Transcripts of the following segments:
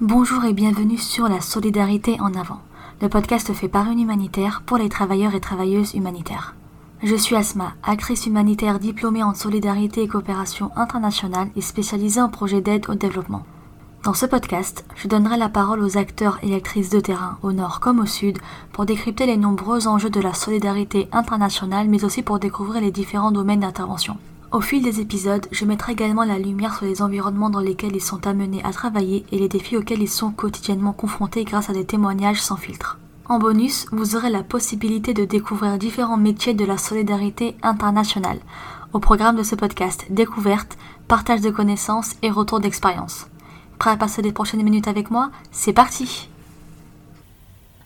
Bonjour et bienvenue sur la solidarité en avant, le podcast fait par une humanitaire pour les travailleurs et travailleuses humanitaires. Je suis Asma, actrice humanitaire diplômée en solidarité et coopération internationale et spécialisée en projets d'aide au développement. Dans ce podcast, je donnerai la parole aux acteurs et actrices de terrain, au nord comme au sud, pour décrypter les nombreux enjeux de la solidarité internationale, mais aussi pour découvrir les différents domaines d'intervention. Au fil des épisodes, je mettrai également la lumière sur les environnements dans lesquels ils sont amenés à travailler et les défis auxquels ils sont quotidiennement confrontés grâce à des témoignages sans filtre. En bonus, vous aurez la possibilité de découvrir différents métiers de la solidarité internationale. Au programme de ce podcast, découverte, partage de connaissances et retour d'expérience. Prêt à passer les prochaines minutes avec moi? C'est parti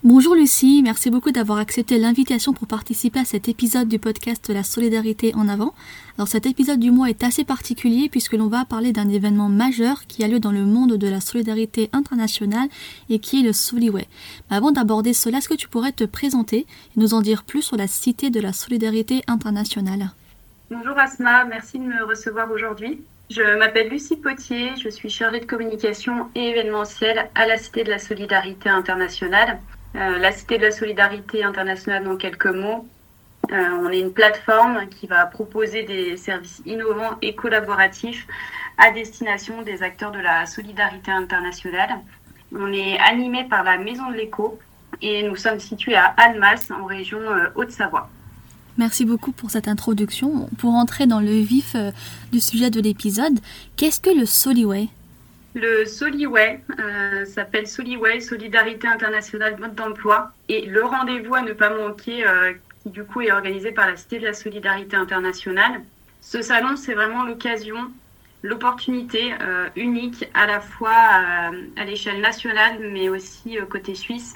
Bonjour Lucie, merci beaucoup d'avoir accepté l'invitation pour participer à cet épisode du podcast La solidarité en avant. Alors cet épisode du mois est assez particulier puisque l'on va parler d'un événement majeur qui a lieu dans le monde de la solidarité internationale et qui est le Soliway. Mais avant d'aborder cela, est-ce que tu pourrais te présenter et nous en dire plus sur la Cité de la solidarité internationale? Bonjour Asma, merci de me recevoir aujourd'hui. Je m'appelle Lucie Potier, je suis chargée de communication et événementielle à la Cité de la Solidarité internationale. Euh, la Cité de la Solidarité internationale, dans quelques mots, euh, on est une plateforme qui va proposer des services innovants et collaboratifs à destination des acteurs de la solidarité internationale. On est animé par la Maison de l'Écho et nous sommes situés à Annemasse, en région euh, Haute-Savoie. Merci beaucoup pour cette introduction. Pour entrer dans le vif du sujet de l'épisode, qu'est-ce que le Soliway? Le Soliway euh, s'appelle Soliway, Solidarité internationale mode d'emploi. Et le rendez-vous à ne pas manquer, euh, qui du coup est organisé par la Cité de la Solidarité internationale. Ce salon, c'est vraiment l'occasion, l'opportunité euh, unique à la fois à l'échelle nationale, mais aussi côté suisse,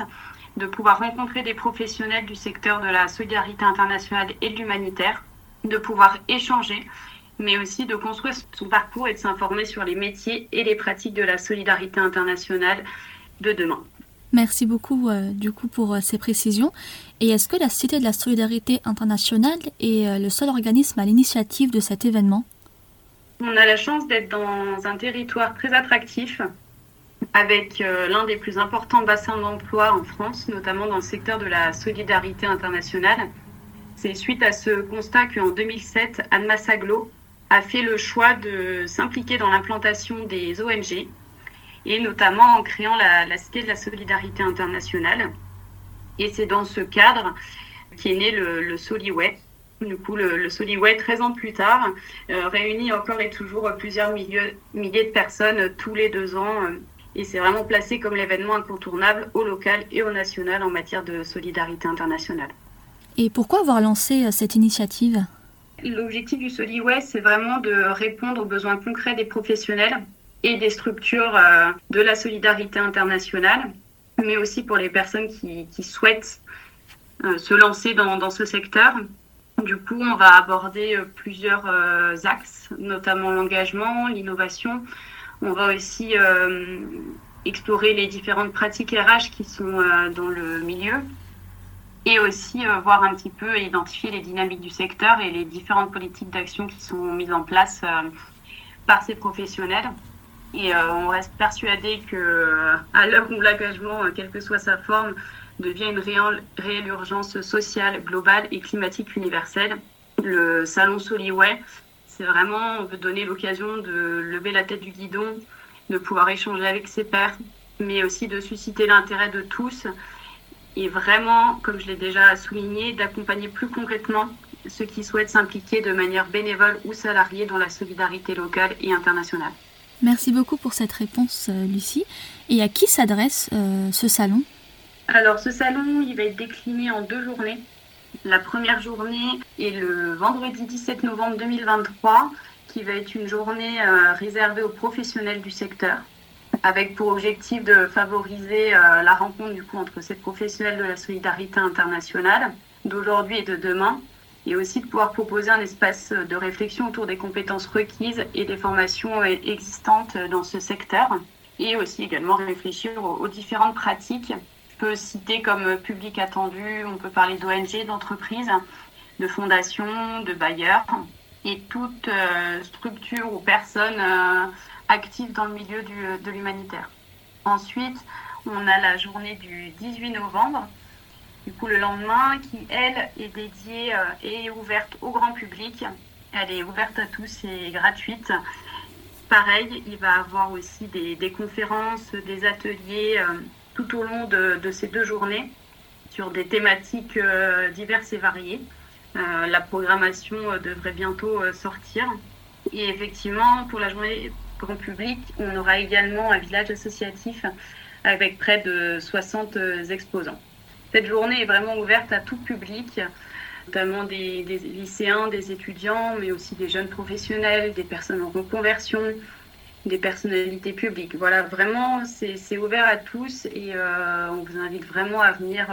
de pouvoir rencontrer des professionnels du secteur de la solidarité internationale et de l'humanitaire, de pouvoir échanger mais aussi de construire son parcours et de s'informer sur les métiers et les pratiques de la solidarité internationale de demain. Merci beaucoup euh, du coup pour euh, ces précisions. Et est-ce que la Cité de la Solidarité internationale est euh, le seul organisme à l'initiative de cet événement? On a la chance d'être dans un territoire très attractif avec l'un des plus importants bassins d'emploi en France, notamment dans le secteur de la solidarité internationale. C'est suite à ce constat qu'en 2007, Anne Massaglo, a fait le choix de s'impliquer dans l'implantation des ONG et notamment en créant la, Cité de la Solidarité internationale. Et c'est dans ce cadre qu'est né le, le Soliway. Du coup, le, le Soliway, 13 ans plus tard, euh, réunit encore et toujours plusieurs milliers, de personnes tous les deux ans. et c'est vraiment placé comme l'événement incontournable au local et au national en matière de solidarité internationale. Et pourquoi avoir lancé euh, cette initiative? L'objectif du Soliway, c'est vraiment de répondre aux besoins concrets des professionnels et des structures euh, de la solidarité internationale, mais aussi pour les personnes qui, souhaitent euh, se lancer dans, ce secteur. Du coup, on va aborder euh, plusieurs axes, notamment l'engagement, l'innovation. On va aussi explorer les différentes pratiques RH qui sont dans le milieu, et aussi euh, voir un petit peu identifier les dynamiques du secteur et les différentes politiques d'action qui sont mises en place euh, par ces professionnels. Et euh, on reste persuadé que à l'heure où l'engagement, quelle que soit sa forme, devient une réelle, urgence sociale, globale et climatique universelle, le salon Soliway, c'est vraiment, on veut donner l'occasion de lever la tête du guidon, de pouvoir échanger avec ses pairs, mais aussi de susciter l'intérêt de tous et vraiment, comme je l'ai déjà souligné, d'accompagner plus concrètement ceux qui souhaitent s'impliquer de manière bénévole ou salariée dans la solidarité locale et internationale. Merci beaucoup pour cette réponse, euh, Lucie. Et à qui s'adresse euh, ce salon? Alors, ce salon, il va être décliné en deux journées. La première journée est le vendredi 17 novembre 2023, qui va être une journée euh, réservée aux professionnels du secteur avec pour objectif de favoriser euh, la rencontre du coup entre ces professionnels de la solidarité internationale d'aujourd'hui et de demain, et aussi de pouvoir proposer un espace de réflexion autour des compétences requises et des formations existantes dans ce secteur, et aussi également réfléchir aux, différentes pratiques. Je peux citer comme public attendu, on peut parler d'ONG, d'entreprises, de fondations, de bailleurs, et toute euh, structure ou personne euh, active dans le milieu du, de l'humanitaire. Ensuite, on a la journée du 18 novembre, du coup le lendemain, qui elle est dédiée et ouverte au grand public. Elle est ouverte à tous et gratuite. Pareil, il va y avoir aussi des, conférences, des ateliers tout au long de, ces deux journées sur des thématiques diverses et variées. Euh, la programmation euh, devrait bientôt euh, sortir. Et effectivement, pour la journée grand public, on aura également un village associatif avec près de 60 exposants. Cette journée est vraiment ouverte à tout public, notamment des, lycéens, des étudiants, mais aussi des jeunes professionnels, des personnes en reconversion, des personnalités publiques. Voilà, vraiment, c'est ouvert à tous et on vous invite vraiment à venir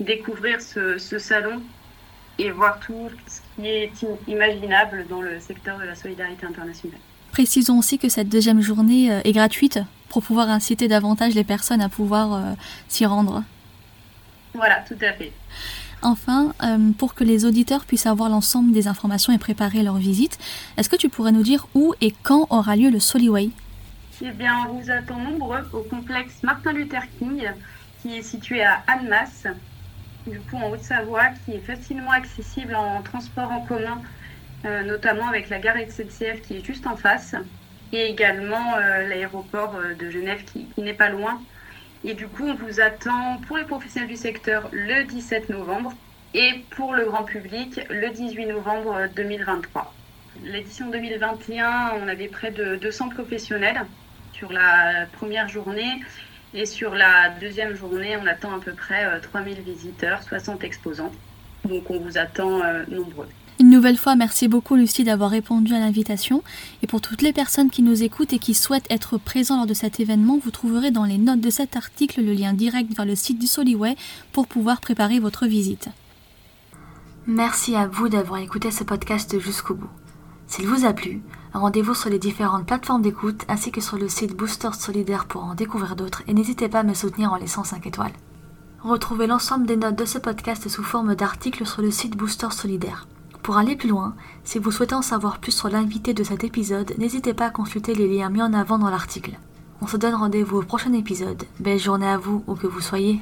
découvrir ce, ce salon et voir tout ce qui est imaginable dans le secteur de la solidarité internationale. Précisons aussi que cette deuxième journée euh, est gratuite pour pouvoir inciter davantage les personnes à pouvoir euh, s'y rendre. Voilà, tout à fait. Enfin, euh, pour que les auditeurs puissent avoir l'ensemble des informations et préparer leur visite, est-ce que tu pourrais nous dire où et quand aura lieu le Soliway Eh bien, on vous attend nombreux au complexe Martin Luther King, qui est situé à Annemasse, du coup en Haute-Savoie, qui est facilement accessible en transport en commun, notamment avec la gare SNCF qui est juste en face, et également euh, l'aéroport euh, de Genève qui, n'est pas loin. Et du coup, on vous attend pour les professionnels du secteur le 17 novembre et pour le grand public le 18 novembre 2023. L'édition 2021, on avait près de 200 professionnels sur la première journée et sur la deuxième journée, on attend à peu près 3000 euh, visiteurs, 60 exposants. Donc on vous attend euh, nombreux. Une nouvelle fois, merci beaucoup Lucie d'avoir répondu à l'invitation. Et pour toutes les personnes qui nous écoutent et qui souhaitent être présents lors de cet événement, vous trouverez dans les notes de cet article le lien direct vers le site du Soliway pour pouvoir préparer votre visite. Merci à vous d'avoir écouté ce podcast jusqu'au bout. S'il vous a plu, rendez-vous sur les différentes plateformes d'écoute ainsi que sur le site Booster Solidaire pour en découvrir d'autres et n'hésitez pas à me soutenir en laissant 5 étoiles. Retrouvez l'ensemble des notes de ce podcast sous forme d'articles sur le site Booster Solidaire. Pour aller plus loin, si vous souhaitez en savoir plus sur l'invité de cet épisode, n'hésitez pas à consulter les liens mis en avant dans l'article. On se donne rendez-vous au prochain épisode. Belle journée à vous où que vous soyez.